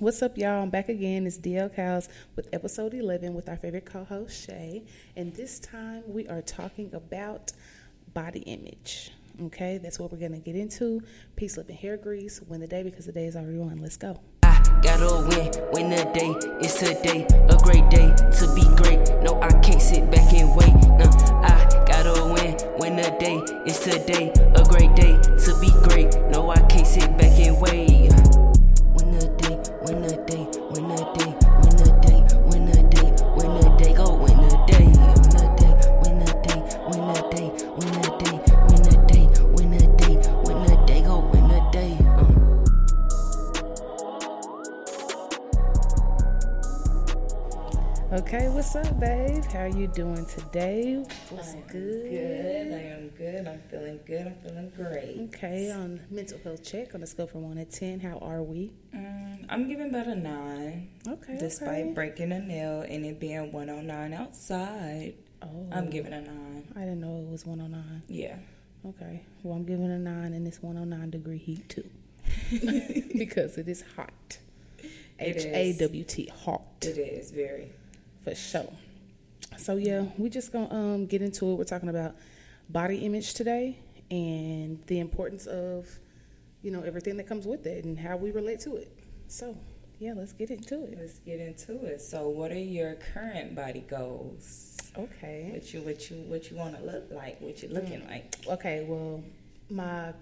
What's up, y'all? I'm back again. It's DL Kyles with episode 11 with our favorite co host, Shay. And this time we are talking about body image. Okay, that's what we're going to get into. Peace, lip, and hair grease. Win the day because the day is already won. Let's go. I gotta win, win the day. It's a day, a great day to be great. No, I can't sit back and wait. Uh, I gotta win, win the day. It's a day, a great day to be great. No, I can't sit back and wait when the day Okay, what's up, babe? How are you doing today? What's good? Good. I am good. I'm feeling good. I'm feeling great. Okay, on mental health check on a scale from 1 to 10, how are we? Mm, I'm giving about a nine, Okay. despite okay. breaking a nail and it being 109 outside. Oh, I'm giving a nine. I didn't know it was 109. Yeah. Okay. Well, I'm giving a 9 in this 109 degree heat too. because it is hot. H. A W T, hot. It is very. For sure. So, yeah, we just going to um, get into it. We're talking about body image today and the importance of, you know, everything that comes with it and how we relate to it. So, yeah, let's get into it. Let's get into it. So, what are your current body goals? Okay. What you what you what you want to look like? What you looking Mm. like? Okay, well, my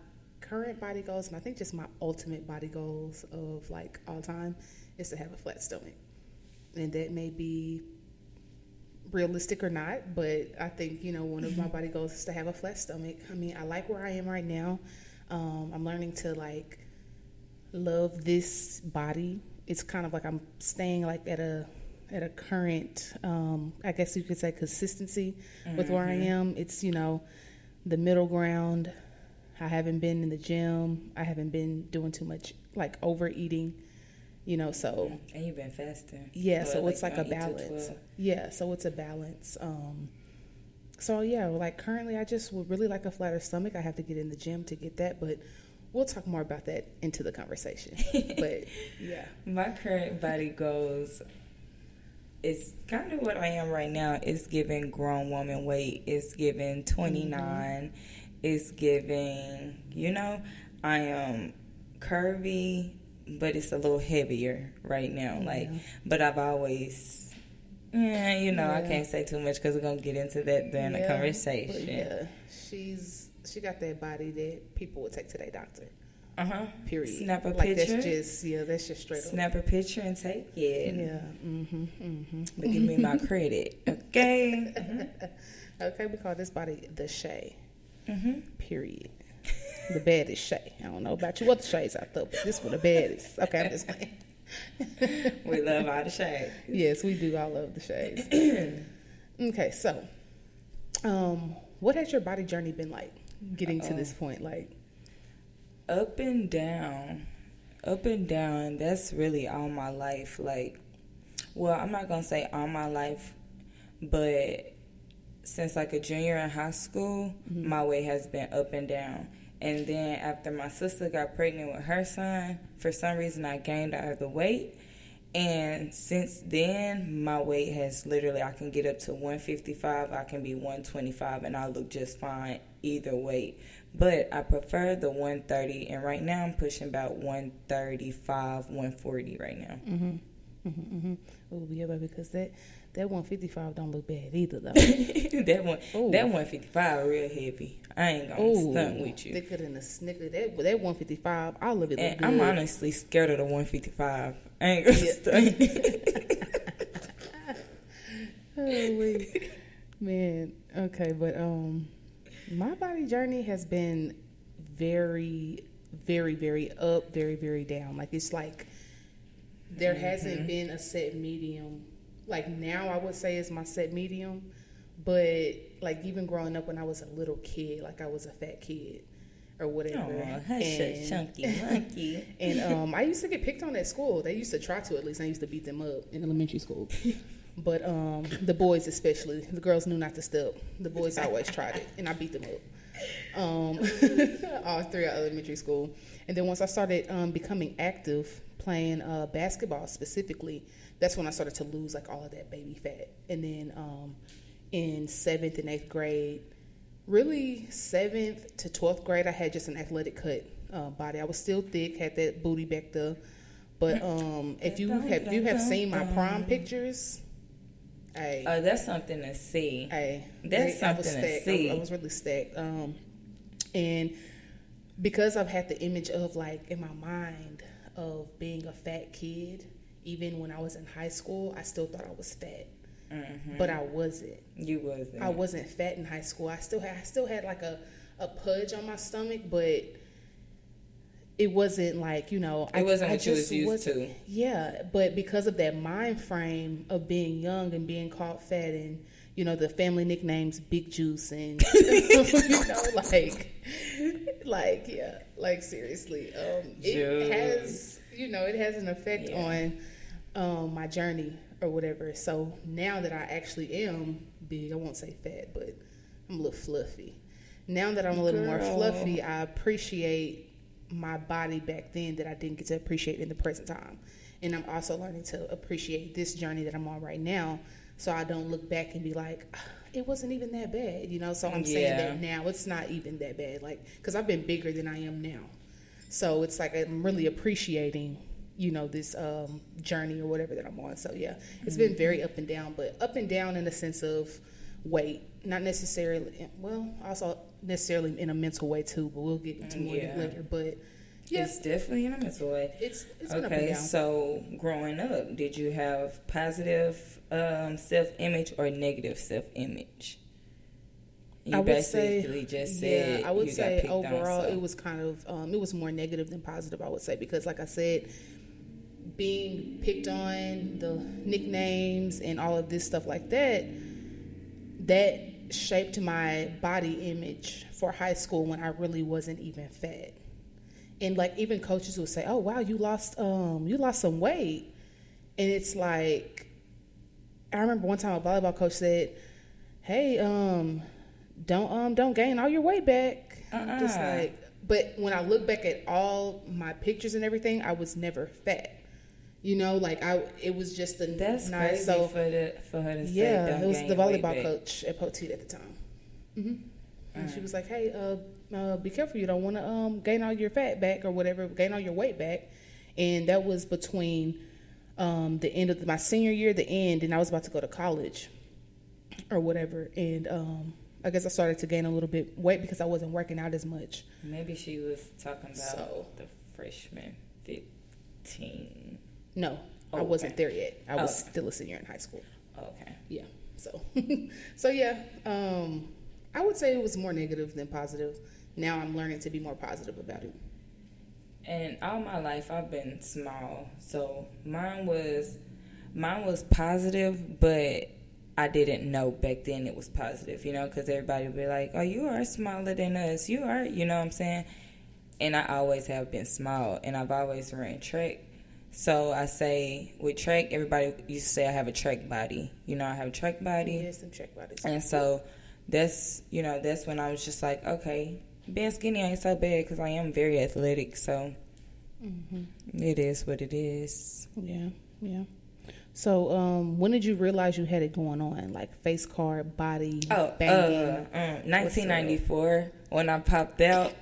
current body goals, and I think just my ultimate body goals of like all time, is to have a flat stomach. And that may be realistic or not, but I think, you know, one of my body goals is to have a flat stomach. I mean, I like where I am right now. Um, I'm learning to like love this body. It's kind of like I'm staying like at a at a current um, I guess you could say consistency with where I am. It's, you know, the middle ground. I haven't been in the gym. I haven't been doing too much like overeating, you know, so And you've been fasting. yeah, so it's like a you don't eat till balance. Yeah, so it's a balance. Um, so yeah, like currently, I just would really like a flatter stomach. I have to get in the gym to get that, but we'll talk more about that into the conversation. but yeah, My current body goals is kind of what I am right now. It's giving grown woman weight. It's giving 29. It's giving, you know, I am curvy, but it's a little heavier right now. Like, but I've always, yeah, you know, I can't say too much because we're to get into that during Yeah, the but conversation. yeah, she's she got that body that people would take to their doctor. Uh huh. Period. Snap a like picture. that's just yeah, that's just straight Snap a picture and take it. Yeah. Mm-hmm. Mm-hmm. But give me my credit, okay? Okay, we call this body the Shay. Mm-hmm. Period. The baddest Shay. I don't know about you other Shays out there, but this one the baddest. Okay, I'm just playing. We love all the shade. yes, we do. I love the shades. okay, so, um, what has your body journey been like getting to this point? Like, Up and down. Up and down. That's really all my life. Like, well, I'm not going to say all my life, but since like a junior in high school, my weight has been up and down. And then after my sister got pregnant with her son, for some reason I gained all the weight. And since then, my weight has literally, I can get up to 155, I can be 125, and I look just fine either weight. But I prefer the 130, and right now I'm pushing about 135, 140 right now. mm-hmm, mm-hmm. oh yeah, baby, because that that 155 don't look bad either though. that one, Ooh. that 155 real heavy. I ain't gonna stunt with you. Thicker than a snicker. That that 155, all of it look And good. I'm honestly scared of the 155. I ain't gonna Yeah. stunt. Oh, wait. Man, okay, but um my body journey has been very very very up, very very down. Like it's like there hasn't been a set medium. Like now I would say is my set medium, but like even growing up when I was a little kid, like I was a fat kid or whatever. Hush, And- chunky monkey. and um, I used to get picked on at school. They used to try to at least. I used to beat them up in elementary school. But um, the boys, especially, the girls knew not to step. The boys always tried it, and I beat them up. Um, all throughout elementary school, and then once I started um, becoming active, playing uh, basketball specifically, that's when I started to lose like all of that baby fat. And then um, in seventh and eighth grade, really seventh to twelfth grade, I had just an athletic cut uh, body. I was still thick, had that booty back there. But um, if you have if you have seen my prom pictures, hey, Oh, that's something to see. hey, That's I was something to see. I, I was really stacked. Um, and because I've had the image of like in my mind of being a fat kid, even when I was in high school, I still thought I was fat, Mm-hmm. but I wasn't. You wasn't. I wasn't fat in high school. I still had I still had like a, a pudge on my stomach, but it wasn't like you know. It wasn't I what you was used wasn't- to. Yeah, but because of that mind frame of being young and being called fat and you know the family nicknames Big Juice and you know like like yeah like seriously um, it has you know it has an effect Yeah. on um, my journey or whatever. So now that I actually am big, I won't say fat, but I'm a little fluffy. Now that I'm a little more fluffy, I appreciate my body back then that I didn't get to appreciate in the present time. And I'm also learning to appreciate this journey that I'm on right now so I don't look back and be like, "Ah, it wasn't even that bad, you know? So I'm saying that now it's not even that bad. Like, because I've been bigger than I am now. So it's like I'm really appreciating, you know, this um, journey or whatever that I'm on. So yeah, it's been very up and down, but up and down in the sense of weight, not necessarily. Well, also necessarily in a mental way too. But we'll get into more of Yeah. later. But yeah, It's definitely in a mental way. it's it's been up and Okay, down. so growing up, did you have positive um, self image or negative self image? You I would say, just said yeah, I would say picked on, overall so- it was kind of um, it was more negative than positive. I would say because, like I said, being picked on, the nicknames and all of this stuff like that, that shaped my body image for high school when I really wasn't even fat. And like even coaches would say, "Oh wow, you lost um you lost some weight," and it's like I remember one time a volleyball coach said, "Hey, um, don't um don't gain all your weight back." I'm Just Uh-uh. like, but when I look back at all my pictures and everything, I was never fat. You know, like I, it was just a That's nice. crazy So for the for her to say. yeah, it was the volleyball coach at Poteet at the time. hmm And she was like, "Hey, uh, uh, be careful! You don't want to um, gain all your fat back or whatever, gain all your weight back." And that was between um, the end of my senior year, the end, and I was about to go to college or whatever. And um, I guess I started to gain a little bit weight because I wasn't working out as much. Maybe she was talking about So- the freshman fifteen. No, I Oh, wasn't okay. there yet. I was Okay. still a senior in high school. Okay. yeah so so yeah um i would say it was more negative than positive now i'm learning to be more positive about it And all my life I've been small. So mine was mine was positive, but I didn't know back then it was positive, you know, because everybody would be like, "Oh, you are smaller than us. You are," you know what I'm saying? And I always have been small, and I've always ran track. So I say with track, everybody used to say I have a track body. You know, I have a track body. some check bodies And so that's, you know, that's when I was just like, okay, being skinny ain't so bad because I am very athletic. So it is what it is. yeah yeah so um when did you realize you had it going on like face card body Oh, banging uh, um, 1994 when I popped out,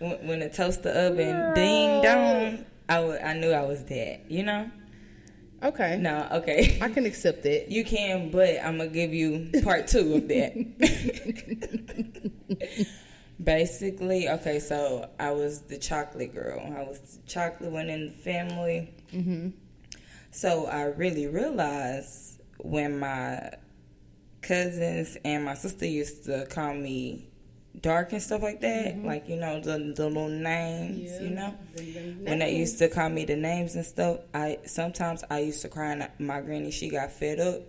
when, when the toaster oven ding dong, I wa- I knew I was dead, you know? okay No, okay. i can accept that You can, but I'm gonna give you part two of that. Basically, okay, so I was the chocolate girl. I was the chocolate one in the family. mm-hmm So I really realized when my cousins and my sister used to call me dark and stuff like that, like you know the the little names, you know when they used to call me the names and stuff, I sometimes I used to cry. And my granny, she got fed up,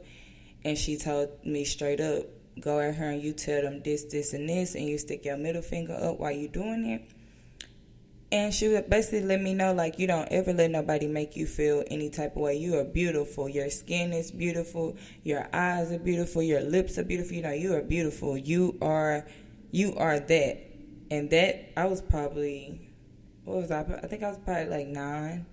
and she told me straight up, "Go at her and you tell them this, this, and this, and you stick your middle finger up while you doing it." And she would basically let me know, like, you don't ever let nobody make you feel any type of way. You are beautiful. Your skin is beautiful. Your eyes are beautiful. Your lips are beautiful. You know, you are beautiful. You are, you are that. And that I was probably what was I? I think I was probably like nine.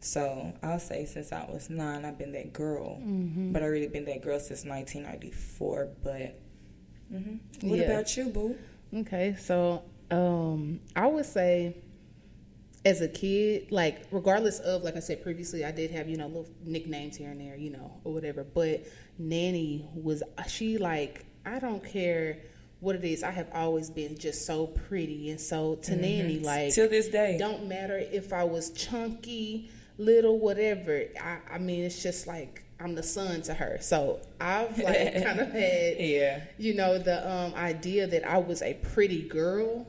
So I'll say since I was nine, I've been that girl. Mm-hmm. But I really been that girl since 1994. But hmm what Yeah. about you, boo? Okay, so um, I would say, as a kid, like regardless of like I said previously, I did have you know little nicknames here and there, you know, or whatever. But Nanny was she like I don't care what it is. I have always been just so pretty, and so to Nanny like Till this day. don't matter if I was chunky, little, whatever. I, I mean, it's just like I'm the son to her. So I've like kind of had Yeah. you know the um, idea that I was a pretty girl,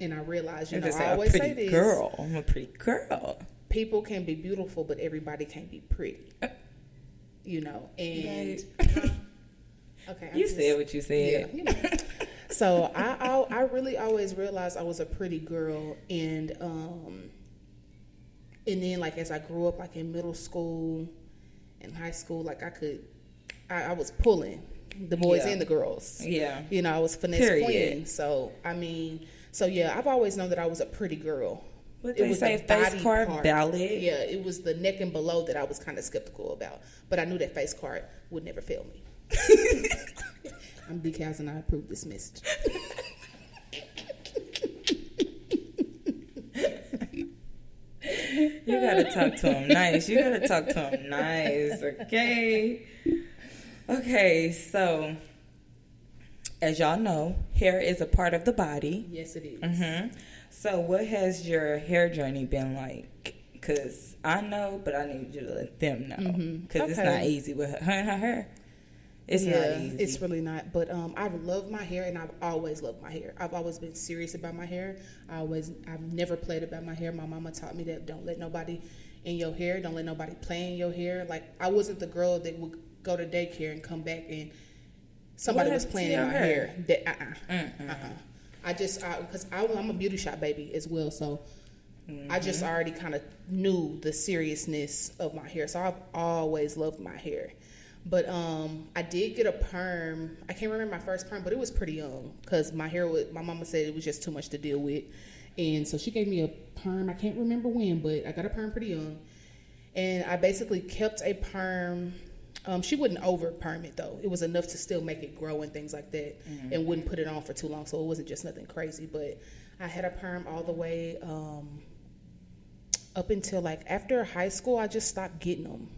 and I realized you know I a always pretty say this: girl. I'm a pretty girl. people can be beautiful, but everybody can't be pretty. You know, and okay, I You just- said what you yeah, said. you know. So I, I I really always realized I was a pretty girl, and um, and then like as I grew up, like in middle school and high school, like I could, I, I was pulling the boys Yeah. and the girls. Yeah. You know, I was finesse Period. queen. So I mean, so yeah, I've always known that I was a pretty girl. What It they was say, the face card part. Yeah, it was the neck and below that I was kind of skeptical about, but I knew that face card would never fail me. I'm decals and I approve this message. You gotta talk to him nice. You gotta talk to him nice, okay? Okay, so as y'all know, hair is a part of the body. Yes, it is. Mm-hmm. So, what has your hair journey been like? Because I know, but I need you to let them know. Because it's not easy with her, her and her hair. It's yeah, not easy. it's really not. But um, I love my hair, and I've always loved my hair. I've always been serious about my hair. I always, I've never played about my hair. My mama taught me that don't let nobody in your hair, don't let nobody play in your hair. Like I wasn't the girl that would go to daycare and come back and somebody What was playing in my hair? That uh uh-uh. uh I just because I, I'm a beauty shop baby as well, so. I just Mm-hmm. already kind of knew the seriousness of my hair, so I've always loved my hair. But um, I did get a perm. I can't remember my first perm, but it was pretty young because my hair was. My mama said it was just too much to deal with, and so she gave me a perm. I can't remember when, but I got a perm pretty young, and I basically kept a perm. Um, she wouldn't over perm it though. It was enough to still make it grow and things like that, and wouldn't put it on for too long. So it wasn't just nothing crazy. But I had a perm all the way um, up until like after high school. I just stopped getting them,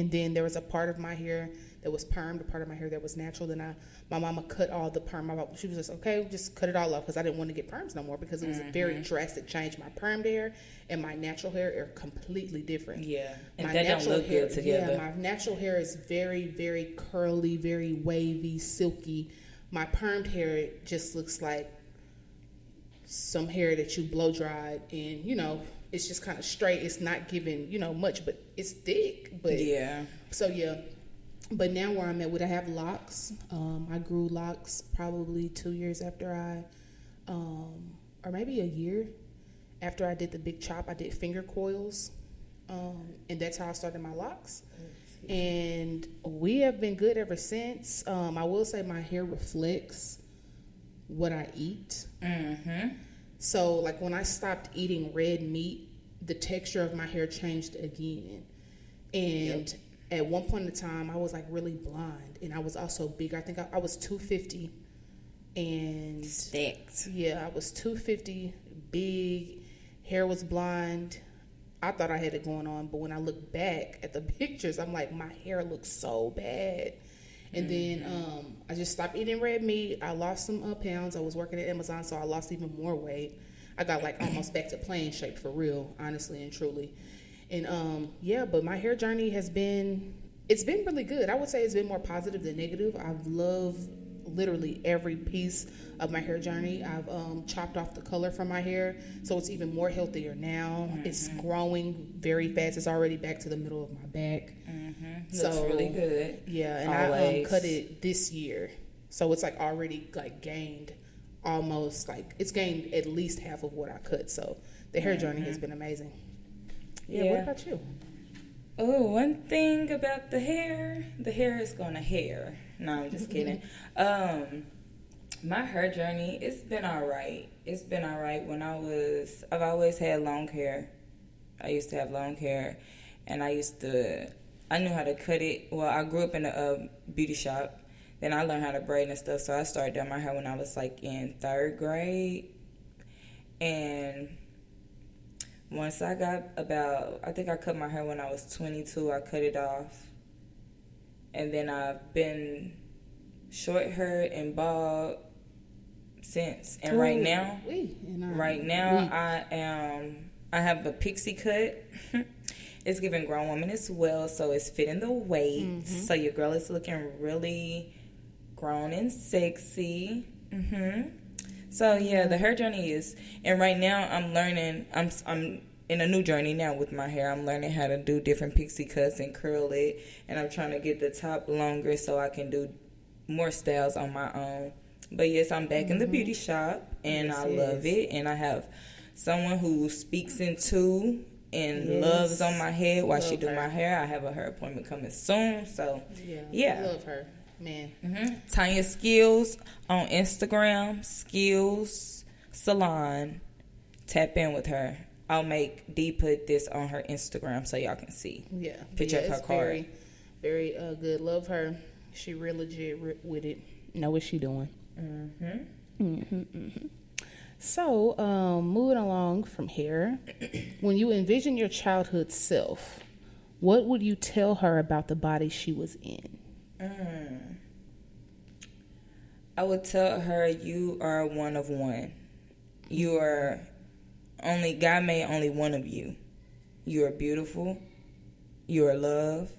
and then there was a part of my hair that was permed, a part of my hair that was natural. Then I, my mama cut all the perm. Mama- She was just okay, just cut it all off because I didn't want to get perms no more because it was a mm-hmm. very drastic change. My permed hair and my natural hair are completely different. yeah, and My that don't natural look hair, good together. Yeah, my natural hair is very, very curly, very wavy, silky. My permed hair just looks like some hair that you blow dried, and you know, it's just kind of straight. It's not giving, you know, much, but it's thick. But yeah, so yeah. But now where I'm at, would I have locks? Um, I grew locks probably two years after I, um, or maybe a year after I did the big chop. I did finger coils, um, and that's how I started my locks. And we have been good ever since. Um, I will say my hair reflects what I eat. mm-hmm. So, like when I stopped eating red meat, the texture of my hair changed again. And at one point in time, I was like really blonde, and I was also big. I think I, I was two fifty, and Stacked. yeah, I was two fifty, big, hair was blonde. I thought I had it going on, but when I look back at the pictures, I'm like, my hair looks so bad. And then um, I just stopped eating red meat. I lost some uh, pounds. I was working at Amazon, so I lost even more weight. I got like almost back to playing shape for real, honestly and truly. And um, yeah, but my hair journey has been it's been really good. I would say it's been more positive than negative. I've loved literally every piece of my hair journey. I've um, chopped off the color from my hair, so it's even more healthier now. It's growing very fast. It's already back to the middle of my back. Mm-hmm. So- Looks really good. Yeah, and I um, cut it this year, so it's like already like gained almost like it's gained at least half of what I cut. So the hair journey has been amazing. Yeah, Yeah. What about you? Oh, one thing about the hair, the hair is gonna hair. No, I'm just kidding. um, my hair journey, it's been all right. It's been all right. When I was, I've always had long hair. I used to have long hair, and I used to. I knew how to cut it. Well, I grew up in a, a beauty shop. Then I learned how to braid and stuff. So I started doing my hair when I was like in third grade, and once I got about, I think I cut my hair when I was 22. I cut it off, and then I've been short hair and bald since. And right now, right now. I am. I have a pixie cut. it's giving grown woman as well, so it's fitting the weight. Mm-hmm. So your girl is looking really grown and sexy. Mm-hmm. So yeah, the hair journey is, and right now I'm learning. I'm I'm in a new journey now with my hair. I'm learning how to do different pixie cuts and curl it, and I'm trying to get the top longer so I can do more styles on my own. But yes, I'm back in the beauty shop, and Yes, I love yes. it, and I have someone who speaks into and Yes. loves on my head while she do her. my hair. I have a hair appointment coming soon, so Yeah, Yeah. love her, man. hmm Tanya Skills on Instagram, Skills Salon. Tap in with her. I'll make D put this on her Instagram so y'all can see. Yeah, Picture yeah, of her it's card. Very, very uh, good. Love her. She real legit ri- with it. Know what she doing. Mm-hmm. Mm hmm. So, um, moving along from here, when you envision your childhood self, what would you tell her about the body she was in? I would tell her you are one of one. You are only God made only one of you. You are beautiful. You are love.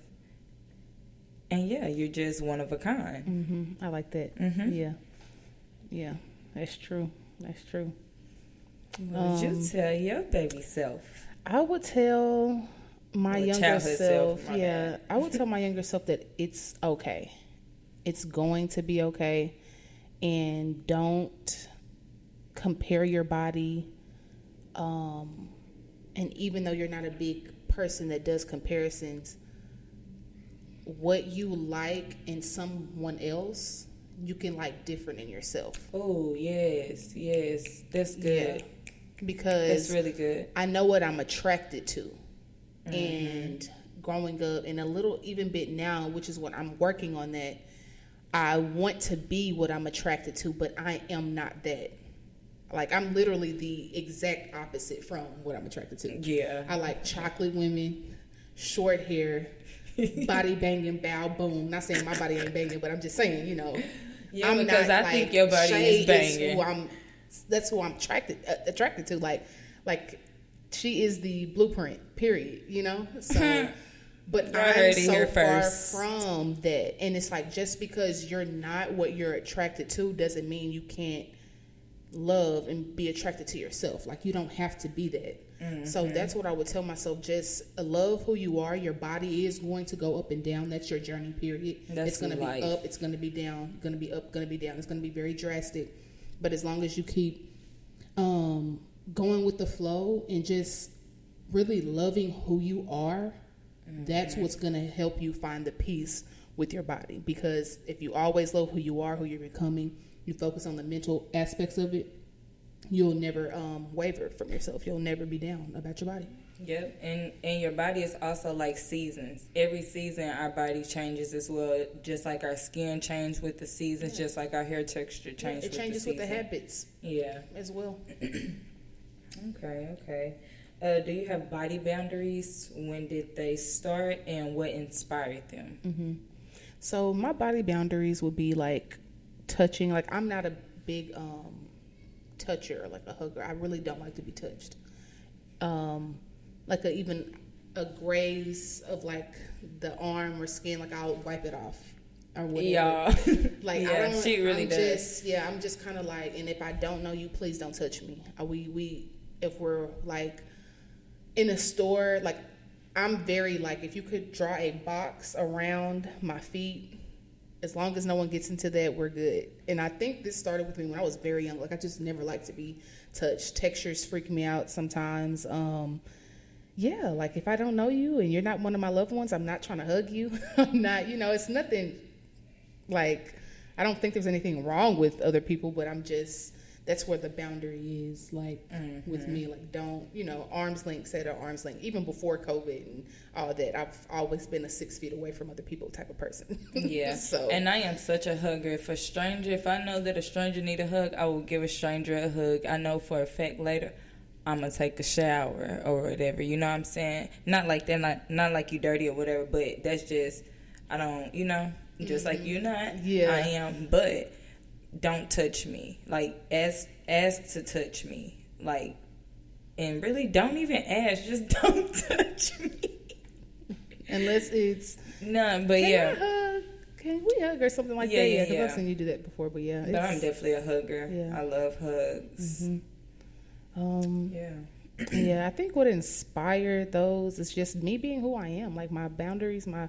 And yeah, you're just one of a kind. Mm-hmm. I like that. Mhm. Yeah, yeah, that's true. That's true. What would you Um, tell your baby self? I would tell my Or younger self, my yeah. I would tell my younger self that it's okay. It's going to be okay. And don't compare your body. Um, and even though you're not a big person that does comparisons, what you like in someone else, you can like different in yourself. Oh yes, yes, that's good. Yeah. Because That's really good. I know what I'm attracted to. And growing up, and a little even bit now, which is what I'm working on that, I want to be what I'm attracted to, but I am not that. Like, I'm literally the exact opposite from what I'm attracted to. Yeah. I like chocolate women, short hair, body banging, bow boom. Not saying my body ain't banging, but I'm just saying, you know. Yeah, because I think your body is banging. who I'm, that's who I'm attracted uh, attracted to. Like, like she is the blueprint. Period. You know. So, but I'm so far first. from that, and it's like just because you're not what you're attracted to doesn't mean you can't love and be attracted to yourself. Like you don't have to be that. So Mm-hmm. that's what I would tell myself. Just uh, love who you are. Your body is going to go up and down. That's your journey. Period. That's it's going to life. be up. It's going to be down. Going to be up. Going to be down. It's going to be very drastic. But as long as you keep um, going with the flow and just really loving who you are, that's what's going to help you find the peace with your body. Because if you always love who you are, who you're becoming, you focus on the mental aspects of it, you'll never um, waver from yourself. You'll never be down about your body. Yep, and and your body is also like seasons. Every season, our body changes as well. Just like our skin change with the seasons, just like our hair texture change. it with changes the with the habits Yeah. as well. Okay. Okay. Uh, do you have body boundaries? When did they start, and what inspired them? Mm-hmm. So my body boundaries would be like touching. Like I'm not a big um, toucher, like a hugger. I really don't like to be touched. Um, like a, even a graze of like the arm or skin, like I'll wipe it off or whatever. Y'all. Like yeah, I don't, she really I'm does. Just, yeah, I'm just kind of like, and if I don't know you, please don't touch me. Uh, we we if we're like in a store, like I'm very like if you could draw a box around my feet, as long as no one gets into that, we're good. And I think this started with me when I was very young. Like I just never liked to be touched. Textures freak me out sometimes. Um, yeah, like if I don't know you and you're not one of my loved ones, I'm not trying to hug you. I'm not, you know, it's nothing like I don't think there's anything wrong with other people, but I'm just that's where the boundary is. Like with me, mm-hmm. like don't you know arms length, set or arms length. Even before COVID and all that, I've always been a six feet away from other people type of person. Yeah. so And I am such a hugger. If a stranger, if I know that a stranger need a hug, I will give a stranger a hug. I know for a fact later I'm gonna take a shower or whatever. You know what I'm saying? Not like that, not not like you dirty or whatever, but that's just I don't, you know, just like mm-hmm. you're not. Yeah. I am, but don't touch me. Like ask ask to touch me. Like and really don't even ask, just don't touch me. unless it's None, but can yeah. Hug? Can we hug or something like Yeah, that? yeah, Yeah, because yeah. I've seen you do that before. But yeah, But I'm definitely a hugger. Yeah. I love hugs. um, Yeah. yeah, I think what inspired those is just me being who I am, like my boundaries, my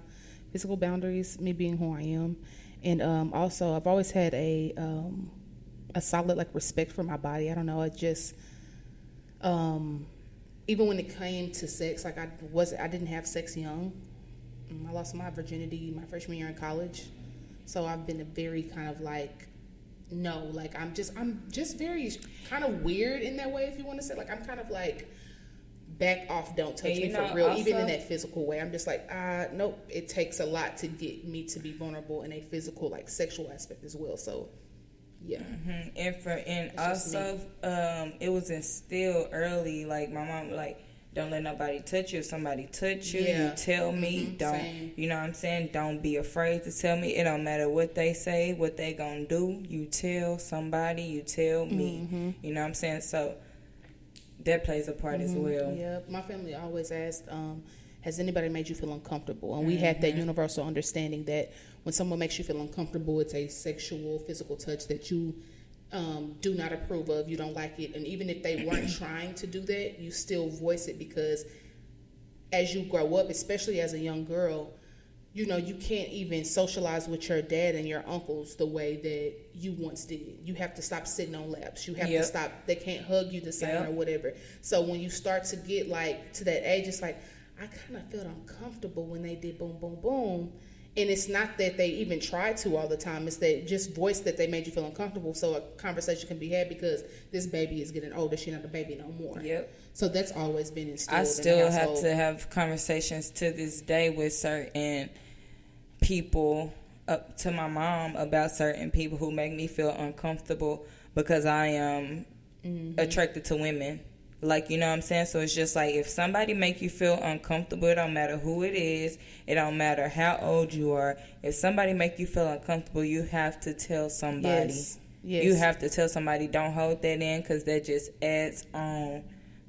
physical boundaries, me being who I am, and um, also I've always had a um, a solid like respect for my body. I don't know, I just um, even when it came to sex, like I was I didn't have sex young. Um, I lost my virginity my freshman year in college, so I've been a very kind of like no, like I'm just I'm just very kind of weird in that way if you want to say like I'm kind of like back off, don't touch me know, for real, even in that physical way. I'm just like ah nope. It takes a lot to get me to be vulnerable in a physical like sexual aspect as well. So yeah, Mhm. And for and also, um, it was instilled early. Like my mom, like, don't let nobody touch you. If somebody touch you, Yeah. you tell me. Mhm. Don't Same. you know what I'm saying? Don't be afraid to tell me. It don't matter what they say, what they gonna do. You tell somebody. You tell me. Mm-hmm. You know what I'm saying? So that plays a part as well. Yeah, my family always asked, um, "Has anybody made you feel uncomfortable?" And we had that universal understanding that when someone makes you feel uncomfortable, it's a sexual, physical touch that you um, do not approve of. You don't like it, and even if they weren't trying to do that, you still voice it because as you grow up, especially as a young girl, you know, you can't even socialize with your dad and your uncles the way that you once did. You have to stop sitting on laps. You have Yep. to stop. They can't hug you the same Yep. or whatever. So when you start to get like to that age, it's like I kind of felt uncomfortable when they did boom, boom, boom. And it's not that they even tried to all the time. It's that just voice that they made you feel uncomfortable. So a conversation can be had because this baby is getting older. She's not a baby no more. Yep. So that's always been instilled. I in still have to have conversations to this day with certain people up to my mom about certain people who make me feel uncomfortable because I am mm-hmm. attracted to women. Like you know what I'm saying? So it's just like if somebody make you feel uncomfortable, it don't matter who it is, it don't matter how old you are. If somebody make you feel uncomfortable, you have to tell somebody. Yes. Yes. You have to tell somebody. Don't hold that in because that just adds on.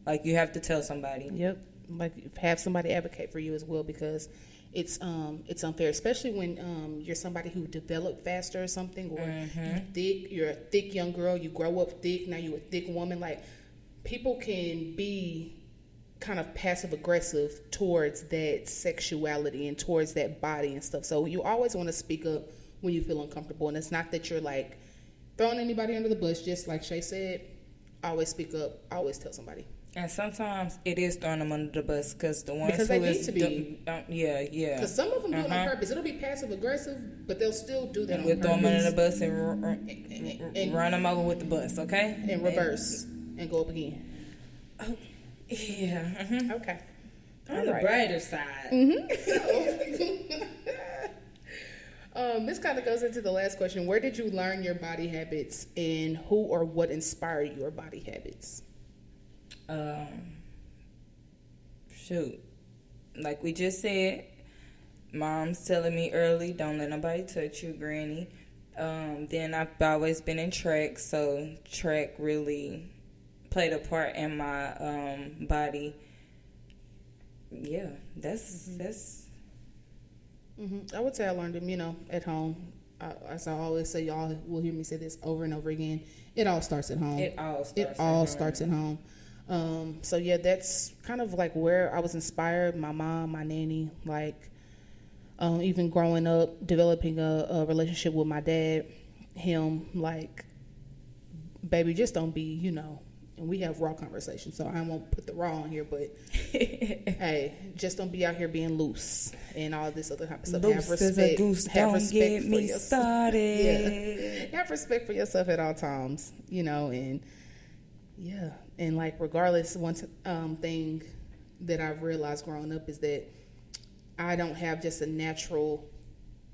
Like you have to tell somebody. Yep. Like have somebody advocate for you as well because it's um it's unfair, especially when um you're somebody who developed faster or something, or you thick. You're a thick young girl. You grow up thick. Now you're a thick woman. Like people can be kind of passive aggressive towards that sexuality and towards that body and stuff. So you always want to speak up when you feel uncomfortable, and it's not that you're like throwing anybody under the bus. Just like Shay said, always speak up. Always tell somebody. And sometimes it is throwing them under the bus because the ones Because who they need is to be. do- don't- yeah, yeah. Because some of them do it on Uh-huh. purpose. It'll be passive aggressive, but they'll still do that on We'll throw them under the bus and, r- r- and, and, run them over with the bus, okay? and reverse and go up again. Oh, yeah. mhm. Okay. On All the right. brighter side. Um, this kind of goes into the last question. Where did you learn your body habits, and who or what inspired your body habits? Um, shoot. Like we just said, mom's telling me early, don't let nobody touch you, granny. Um, then I've always been in track, so track really played a part in my um, body. Yeah, that's that's hmm I would say I learned them, you know, at home. I, as I always say, y'all will hear me say this over and over again. It all starts at home. it. All starts. it at all home. starts at home. Um, so yeah, that's kind of like where I was inspired. My mom, my nanny, like um, even growing up, developing a, a relationship with my dad, him like, baby, just don't be, you know, and we have raw conversations, so I won't put the raw on here. But hey, just don't be out here being loose and all this other type of stuff. Loose have as a respect. goose, have don't respect get for me yourself. started. Yeah. Have respect for yourself at all times, you know, and yeah, and like regardless, one um, thing that I've realized growing up is that I don't have just a natural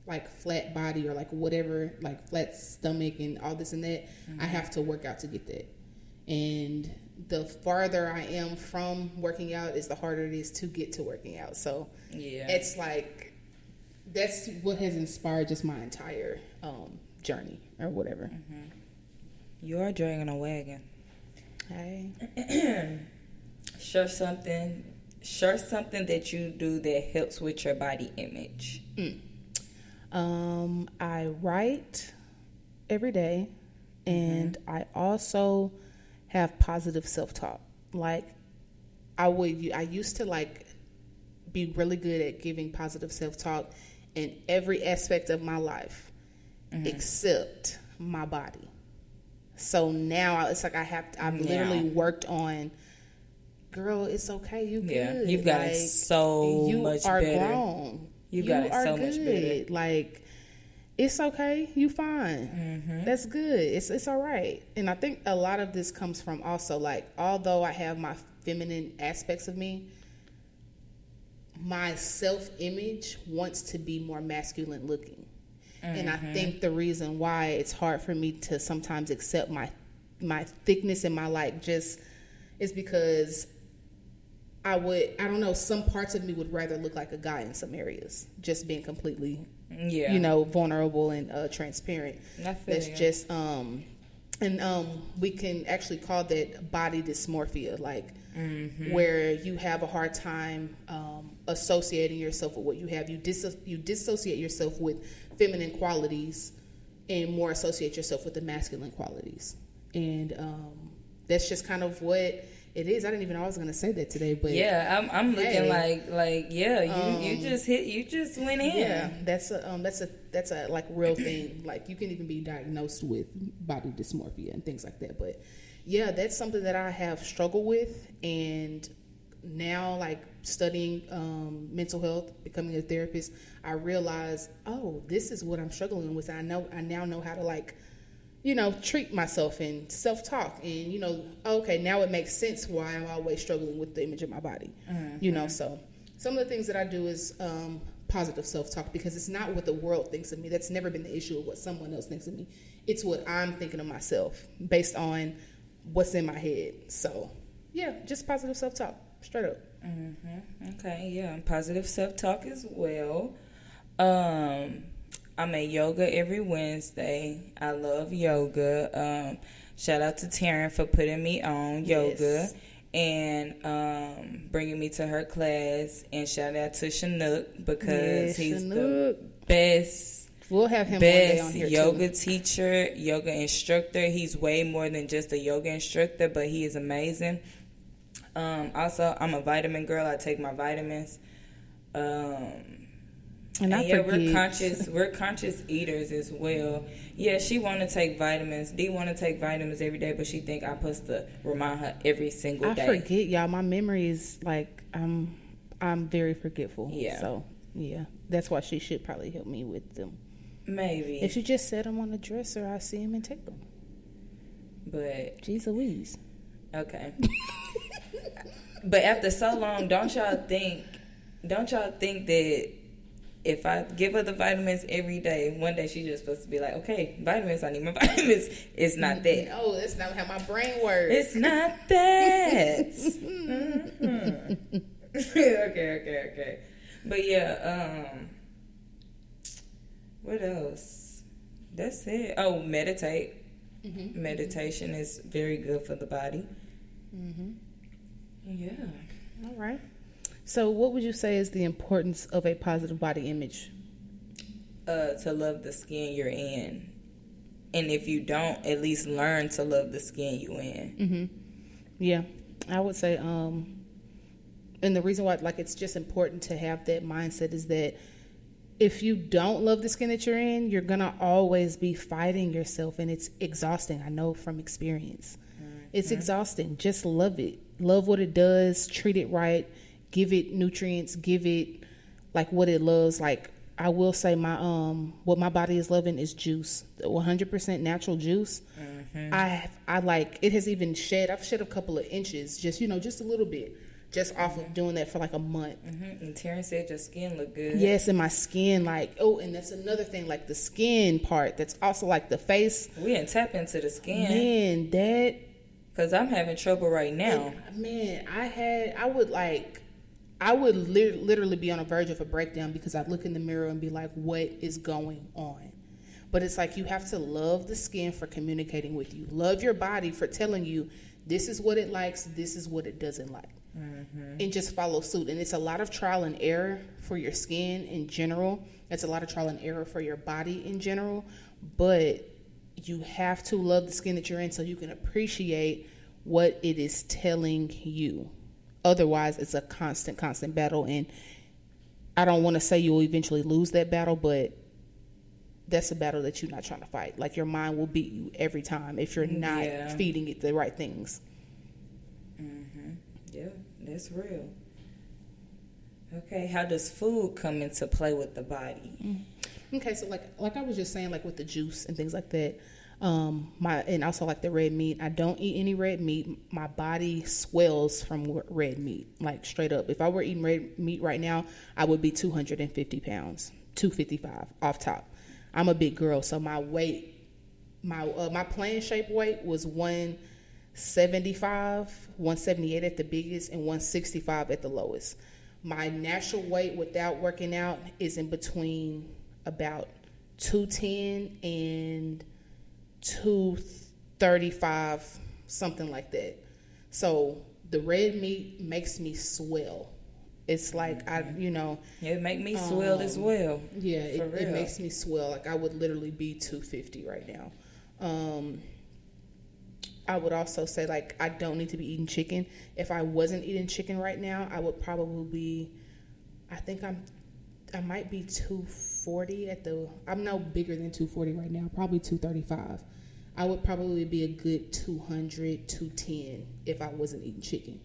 like flat body or like whatever, like flat stomach and all this and that. I have to work out to get that. And the farther I am from working out is the harder it is to get to working out. So Yeah. it's like that's what has inspired just my entire um, journey or whatever. You are dragging a wagon. Hey. Share something. Share something that you do that helps with your body image. Mm. Um, I write every day, and mm-hmm. I also have positive self talk. Like I would, I used to like be really good at giving positive self talk in every aspect of my life, mm-hmm. except my body. So now it's like I have. I've Now. literally worked on. Girl, it's okay. You good. Yeah, you've got it so you much are better. grown. You You got it are so much better. Like it's okay. You fine. Mm-hmm. That's good. It's it's all right. And I think a lot of this comes from also like although I have my feminine aspects of me, my self image wants to be more masculine looking. And I Mm-hmm. think the reason why it's hard for me to sometimes accept my my thickness and my like just is because I would I don't know some parts of me would rather look like a guy in some areas just being completely Yeah. you know vulnerable and uh, transparent that's you. just um and um we can actually call that body dysmorphia like Mm-hmm. where you have a hard time um, associating yourself with what you have you dis- you dissociate yourself with feminine qualities and more associate yourself with the masculine qualities and um, that's just kind of what it is i didn't even know i was going to say that today but Yeah, I'm, I'm looking Hey. like like yeah. You you Um, just hit. You just went in. Yeah, that's a um, that's a that's a like real thing. Like you can even be diagnosed with body dysmorphia and things like that. But yeah, that's something that I have struggled with, and now like studying um, mental health, becoming a therapist, I realize oh, this is what I'm struggling with. I know I now know how to like you know, treat myself and self talk. And, you know, okay, now it makes sense why I'm always struggling with the image of my body. You know, so some of the things that I do is um, positive self talk because it's not what the world thinks of me. That's never been the issue of what someone else thinks of me. It's what I'm thinking of myself based on what's in my head. So, yeah, just positive self talk, straight up. Mm-hmm. Okay, yeah, positive self talk as well. Um, I'm at yoga every Wednesday. I love yoga. Um, shout out to Taryn for putting me on yoga Yes. and um, bringing me to her class. And shout out to Chinook because Yes, he's the best We'll have him one day on best yoga too. teacher, yoga instructor. He's way more than just a yoga instructor, but he is amazing. Um, also, I'm a vitamin girl. I take my vitamins. Um, And and yeah, we're conscious. We're conscious eaters as well. Yeah, she want to take vitamins. D want to take vitamins every day, but she think I'm supposed to remind her every single I day. I forget, y'all. My memory is like I'm I'm very forgetful. Yeah. So yeah, that's why she should probably help me with them. Maybe, If you just set them on the dresser, I see them and take them. but Jeez Louise. Okay. but after so long, don't y'all think? Don't y'all think that if I give her the vitamins every day, one day she's just supposed to be like, okay, vitamins. I need my vitamins. It's not that. No, that's not how my brain works. It's not that. Mhm. okay, okay, okay. But yeah, um, what else? That's it. Oh, meditate. Mm-hmm. Meditation is very good for the body. Mm-hmm. Yeah. All right. So, what would you say is the importance of a positive body image? Uh, to love the skin you're in. And if you don't, at least learn to love the skin you in. Mm-hmm. Yeah, I would say, um, and the reason why, like, it's just important to have that mindset is that if you don't love the skin that you're in, you're gonna always be fighting yourself, and it's exhausting. I know from experience. It's exhausting. Just love it. Love what it does. Treat it right. Give it nutrients. Give it like what it loves. Like I will say, my um, what my body is loving is juice. One hundred percent natural juice. I I like it has even shed. I've shed a couple of inches, just you know, just a little bit, just off of doing that for like a month. Mhm. And Terrence said your skin look good. Yes, and my skin, like oh, and that's another thing, like the skin part. That's also like the face. We didn't tap into the skin Man, that because I'm having trouble right now. Uh, man, I had, I would like, I would lit- literally be on the verge of a breakdown because I'd look in the mirror and be like, what is going on? But it's like you have to love the skin for communicating with you, love your body for telling you this is what it likes, this is what it doesn't like. Mm-hmm. And just follow suit. And it's a lot of trial and error for your skin in general. It's a lot of trial and error for your body in general. But you have to love the skin that you're in so you can appreciate what it is telling you. Otherwise, it's a constant, constant battle. And I don't want to say you'll eventually lose that battle, but that's a battle that you're not trying to fight. Like your mind will beat you every time if you're not Yeah. feeding it the right things. Mhm. Yeah, that's real. Okay, how does food come into play with the body? Okay, so like like I was just saying, like with the juice and things like that, um, my and also like the red meat. I don't eat any red meat. My body swells from red meat, like straight up. If I were eating red meat right now, I would be two hundred and fifty pounds, two fifty five off top. I'm a big girl, so my weight, my uh, my plane shape weight was one seventy five, one seventy eight at the biggest, and one sixty five at the lowest. My natural weight without working out is in between about 210 and 235, something like that. So the red meat makes me swell. It's like I, you know, It make me swell as well. yeah, it, it makes me swell. Like I would literally be 250 right now. Um, I would also say like I don't need to be eating chicken. If I wasn't eating chicken right now, I would probably be. I think I'm. I might be 240 at the. I'm no bigger than 240 right now. Probably 235. I would probably be a good 200, 210 if I wasn't eating chicken.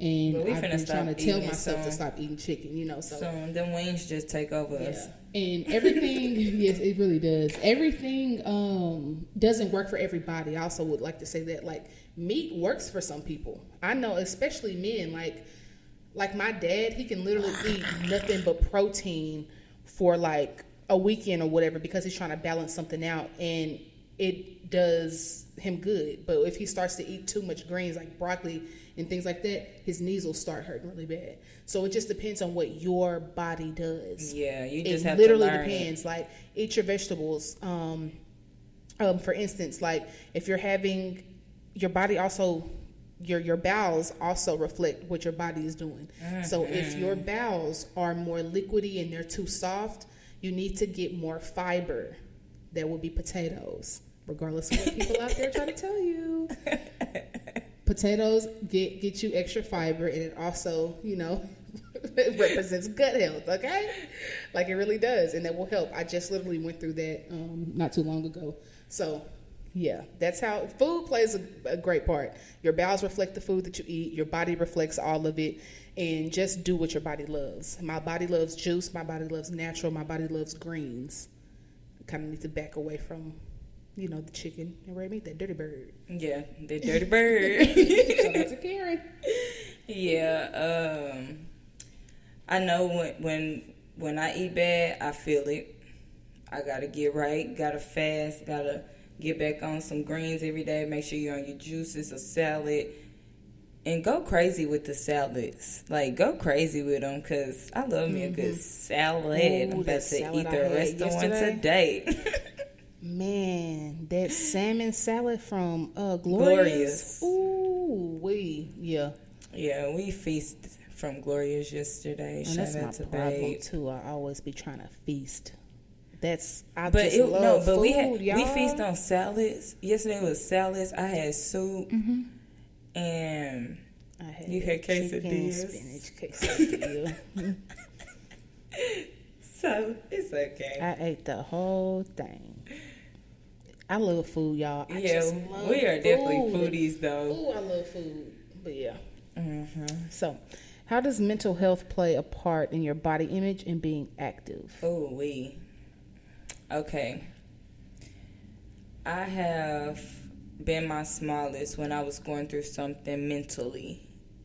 And I've been trying to tell myself to stop eating chicken. You know, So them wings just take over us. yeah. And everything, yes, it really does. Everything um, doesn't work for everybody. I also would like to say that, like, meat works for some people. I know, especially men. Like, like my dad, he can literally eat nothing but protein for like a weekend or whatever because he's trying to balance something out, and it does him good. But if he starts to eat too much greens like broccoli and things like that, his knees will start hurting really bad. So it just depends on what your body does Yeah, you just it have literally to learn it. depends. Like eat your vegetables. Um, um, for instance, like if you're having your body also your your bowels also reflect what your body is doing. So if your bowels are more liquidy and they're too soft, you need to get more fiber. That would be potatoes, regardless of what people out there try to tell you. Potatoes get get you extra fiber, and it also, you know, it represents gut health. Okay, like it really does, and that will help. I just literally went through that um, not too long ago. So, yeah, that's how food plays a, a great part. Your bowels reflect the food that you eat. Your body reflects all of it, and just do what your body loves. My body loves juice. My body loves natural. My body loves greens. Kind of need to back away from, you know, the chicken and red meat, that dirty bird. Yeah, the dirty bird. Out to Karen. yeah, um, I know when when when I eat bad, I feel it. I gotta get right, gotta fast, gotta get back on some greens every day. Make sure you're on your juices, a salad, and go crazy with the salads. Like go crazy with them, cause I love me a good salad. Mm-hmm. Ooh, I'm about to salad eat the rest of one yesterday. today. Man, that salmon salad from uh, Glorious. Glorious. Ooh, we yeah, yeah, we feasted from Glorious yesterday. and Shout that's out my to problem Babe. too. I always be trying to feast. That's I But just it, love no, but food, we had y'all. we feast on salads. Yesterday was salads. I had soup, Mm-hmm. and I had You had chicken, quesadillas. spinach quesadilla. so it's okay. I ate the whole thing. I love food, y'all. I yeah, just love we are definitely foodies though. Ooh, I love food. But yeah. hmm So, how does mental health play a part in your body image and being active? Oh, we. Okay. I have been my smallest when I was going through something mentally,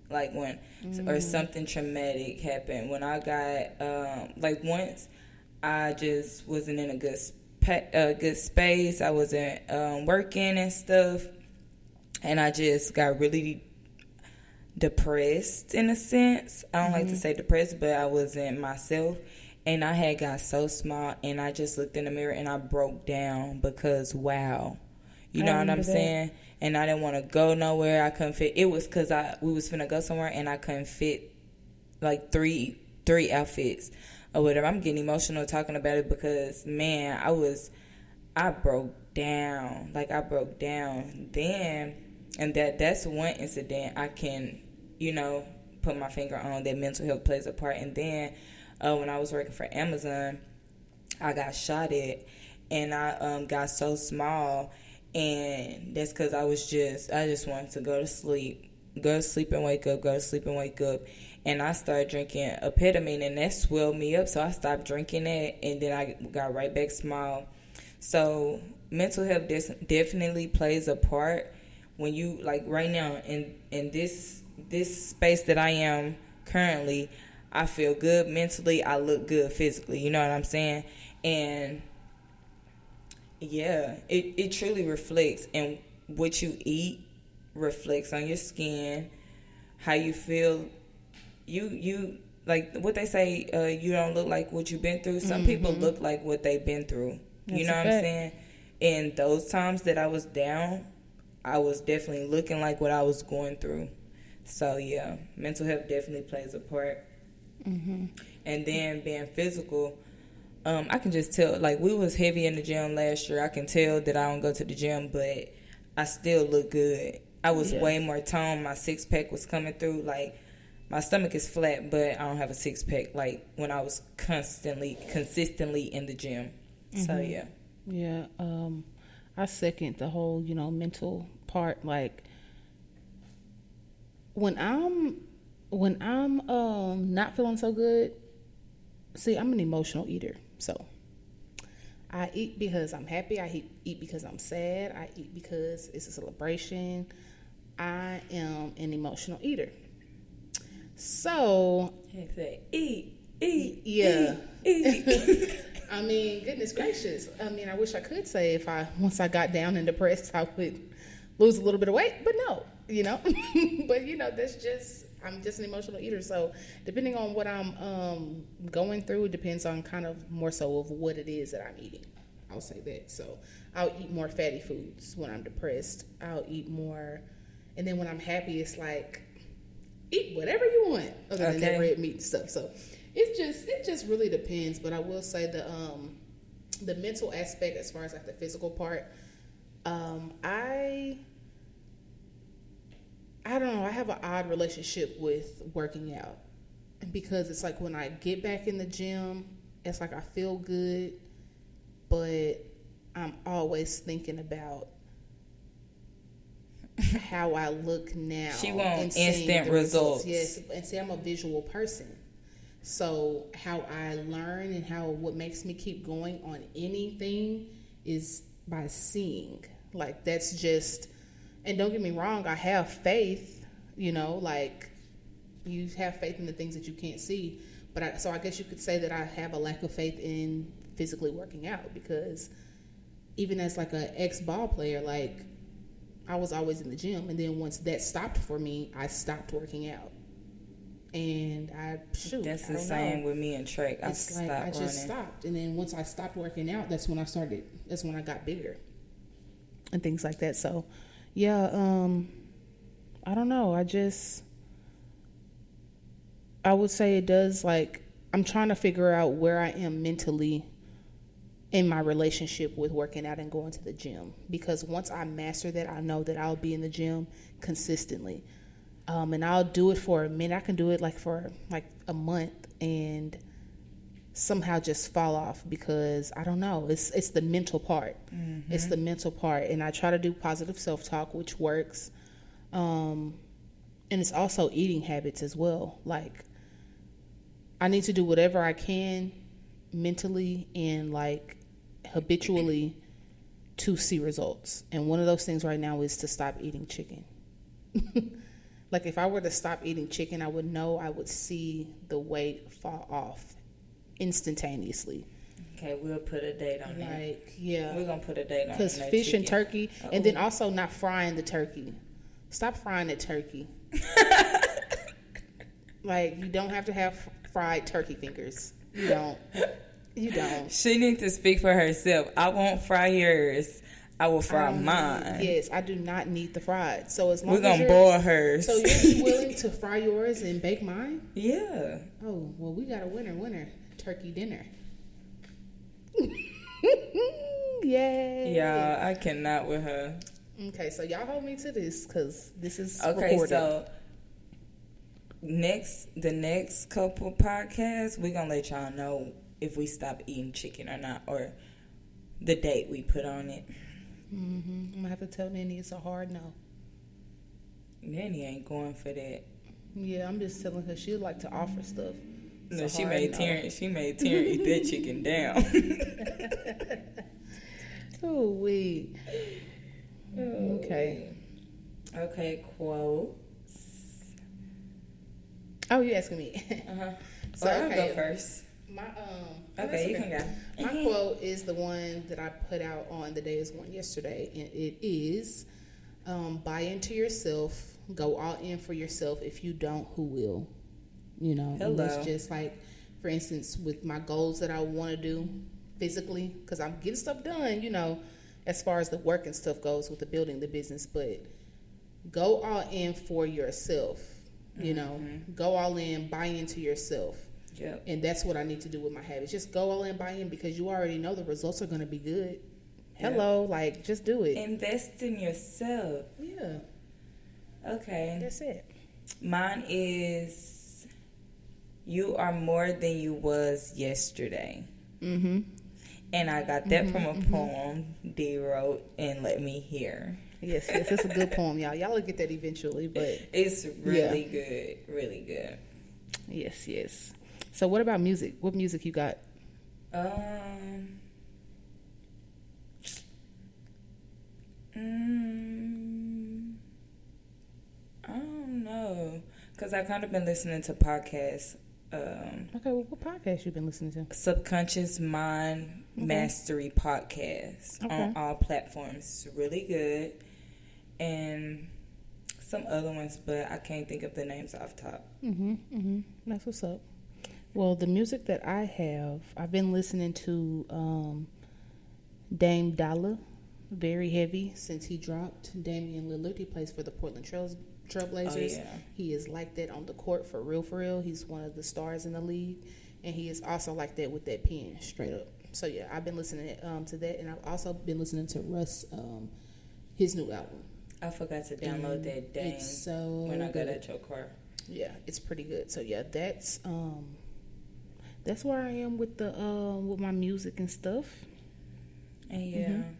like when or something traumatic happened. When I got um, like once, I just wasn't in a good uh, good space. I wasn't um, working and stuff, and I just got really depressed in a sense. I don't like to say depressed, but I wasn't myself. And I had got so small, and I just looked in the mirror and I broke down because wow, you know what I'm that. saying. And I didn't want to go nowhere. I couldn't fit. It was because I we was finna go somewhere and I couldn't fit like three three outfits or whatever. I'm getting emotional talking about it because man, I was I broke down. Like I broke down. Then and that that's one incident I can, you know, put my finger on that mental health plays a part. And then uh, when I was working for Amazon, I got shot at and I um, got so small and that's because I was just I just wanted to go to sleep, go to sleep and wake up, go to sleep and wake up, and I started drinking Apetamin and that swelled me up, so I stopped drinking that, and then I got right back small. So mental health des- definitely plays a part when you like right now in in this this space that I am currently. I feel good mentally. I look good physically. You know what I'm saying? And yeah, it, it truly reflects, and what you eat reflects on your skin, how you feel. You you like what they say. Uh, you don't look like what you've been through. Some people look like what they've been through. That's you know what I'm saying? And those times that I was down, I was definitely looking like what I was going through. So yeah, mental health definitely plays a part. And then being physical, um, I can just tell. Like we was heavy in the gym last year. I can tell that I don't go to the gym, but I still look good. I was Yeah. way more toned. My six pack was coming through. Like my stomach is flat, but I don't have a six pack. Like when I was constantly, consistently in the gym. So yeah. Yeah, um, I second the whole, you know, mental part. Like when I'm when I'm um not feeling so good, see, I'm an emotional eater. So I eat because I'm happy. I eat, eat because I'm sad. I eat because it's a celebration. I am an emotional eater. So Say, eat, eat, Yeah. eat, eat. I mean, goodness gracious. I mean, I wish I could say if I once I got down and depressed, I would lose a little bit of weight, but no, you know. but you know, that's just I'm just an emotional eater. So depending on what I'm um, going through, it depends on kind of more so of what it is that I'm eating. I'll say that. So I'll eat more fatty foods when I'm depressed. I'll eat more, and then when I'm happy, it's like eat whatever you want other than that Okay. red meat and stuff. So it's just it just really depends. But I will say the um the mental aspect as far as like the physical part, um, I I don't know, I have an odd relationship with working out. Because it's like when I get back in the gym, it's like I feel good, but I'm always thinking about how I look now. She want and instant the results. Yes, and see, I'm a visual person. So how I learn and how what makes me keep going on anything is by seeing. Like that's just and don't get me wrong, I have faith, you know, like you have faith in the things that you can't see. But I, so I guess you could say that I have a lack of faith in physically working out because even as like an ex ball player, like I was always in the gym, and then once that stopped for me, I stopped working out. And I shoot, That's the same know. with me and Trey. I It's stopped like I just stopped, and then once I stopped working out, that's when I started. That's when I got bigger, and things like that. So, yeah, um, I don't know. I just, I would say it does. Like I'm trying to figure out where I am mentally in my relationship with working out and going to the gym because once I master that, I know that I'll be in the gym consistently. Um, and I'll do it for a minute. I can do it like for like a month, and somehow just fall off because I don't know. It's it's the mental part. It's the mental part, and I try to do positive self talk, which works. Um, and it's also eating habits as well. Like I need to do whatever I can mentally and like habitually to see results. And one of those things right now is to stop eating chicken. like if I were to stop eating chicken, I would know I would see the weight fall off instantaneously. Okay, we'll put a date on that. Like yeah, We're gonna put a date on because fish and turkey, and then Oh. also not frying the turkey. Stop frying the turkey. like you don't have to have fried turkey fingers. You don't. You don't. She needs to speak for herself. I won't fry yours. I will fry Um, mine. Yes, I do not need the fried. So as long We're gonna you're, boil hers. So you'll be willing to fry yours and bake mine? yeah. Oh well, we got a winner, winner turkey dinner. Yay! Yeah, I cannot with her. Okay, so y'all hold me to this because this is Okay, recorded. so next the next couple podcasts, we're gonna let y'all know if we stop eating chicken or not, or the date we put on it. hmm I'm gonna have to tell Nanny it's a hard no. Nanny ain't going for that. Yeah, I'm just telling her she'd like to offer stuff. No, she made no. Terrence. She made Terrence eat that chicken down. Oh wait. Okay. Okay, quote. Oh, you asking me? Uh-huh. So, So I'll go first. My um. Okay, you that's can go. My quote is the one that I put out on the day is won yesterday, and it is, um, "Buy into yourself, go all in for yourself. If you don't, who will?" You know, and that's just like, for instance, with my goals that I want to do physically, because I'm getting stuff done. You know, as far as the work and stuff goes with the building the business, but go all in for yourself. You know, mm-hmm. go all in, buy into yourself. Yep. And that's what I need to do with my habits. Just go all in, buy in, because you already know the results are going to be good. Hello, like just do it. Invest in yourself. yeah, Okay. that's it. Mine is you are more than you was yesterday. Mm-hmm. And I got that from a poem D wrote and let me hear. Yes, yes, it's a good poem, y'all. Y'all will get that eventually, but It's really good, really good. yes, yes. So, what about music? What music you got? Um. Mm, I don't know, cause I kind of been listening to podcasts. Um, Okay, well, what podcast you been listening to? Subconscious Mind Mastery podcast Okay. on all platforms. It's really good, and some other ones, but I can't think of the names off top. Mm-hmm. Mm-hmm. That's what's up. Well, the music that I have, I've been listening to um, Dame D.O.L.L.A., very heavy since he dropped. Damian Lillard, he plays for the Portland Trails Trailblazers. Oh, yeah. He is like that on the court for real, for real. He's one of the stars in the league, and he is also like that with that pen, straight up. So yeah, I've been listening um, to that, and I've also been listening to Russ, um, his new album. I forgot to download And that dang It's so when I got good. at your car. Yeah, it's pretty good. So yeah, that's um that's where I am with the um with my music and stuff. And yeah, Mm-hmm.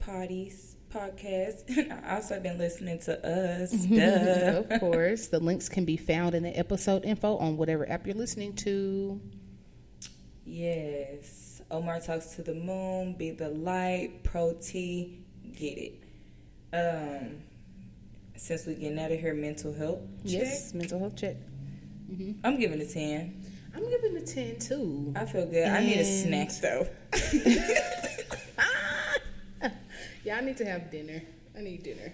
parties, podcasts. I also been listening to us. Mm-hmm. Duh. of course, the links can be found in the episode info on whatever app you're listening to. Yes. Omar talks to the moon. Be the light. PROtea. Get it. Um. Since we're getting out of here, mental health. Check. Yes, mental health check. I'm giving a ten. I'm giving a ten too. I feel good. I need a snack though. yeah, I need to have dinner. I need dinner.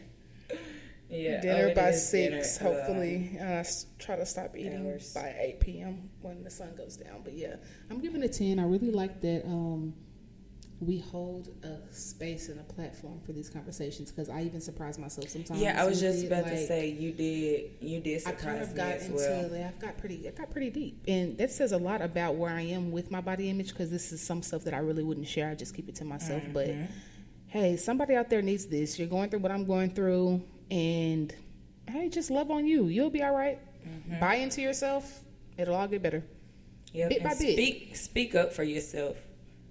yeah. dinner oh, by six, dinner. Hopefully. and I try to stop eating hours. by eight p.m. when the sun goes down. But yeah, I'm giving a ten. I really like that. Um, we hold a space and a platform for these conversations because I even surprise myself sometimes. yeah, I was just about to say you did. You did I kind of got into well. like, I've got pretty I got pretty deep, and that says a lot about where I am with my body image because this is some stuff that I really wouldn't share. I just keep it to myself. But Mm-hmm. Hey, somebody out there needs this. You're going through what I'm going through, and hey, just love on you. You'll be all right. Mm-hmm. Buy into yourself. It'll all get better. Yep. bit by bit. Speak speak up for yourself.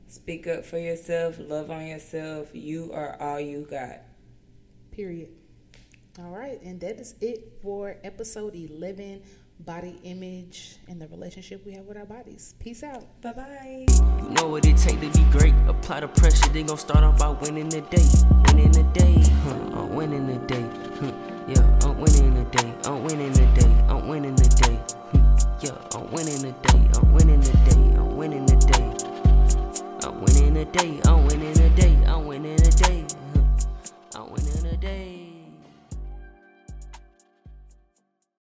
Speak up for yourself. Love on yourself. You are all you got. Period. All right, and that is it for episode 11 body image and the relationship we have with our bodies. Peace out. Bye bye. You know what it take to be great. Apply the pressure, they gon' start off by winning the day. Winning the day, huh? I'm winning the day. Huh. Yeah, I'm winning the day. I'm winning the day. I'm winning the day. Hmm. Yeah, I'm winning the day. I'm winning the day. I'm winning the day. I'm winning the day. I'm winning the day. I'm winning the day.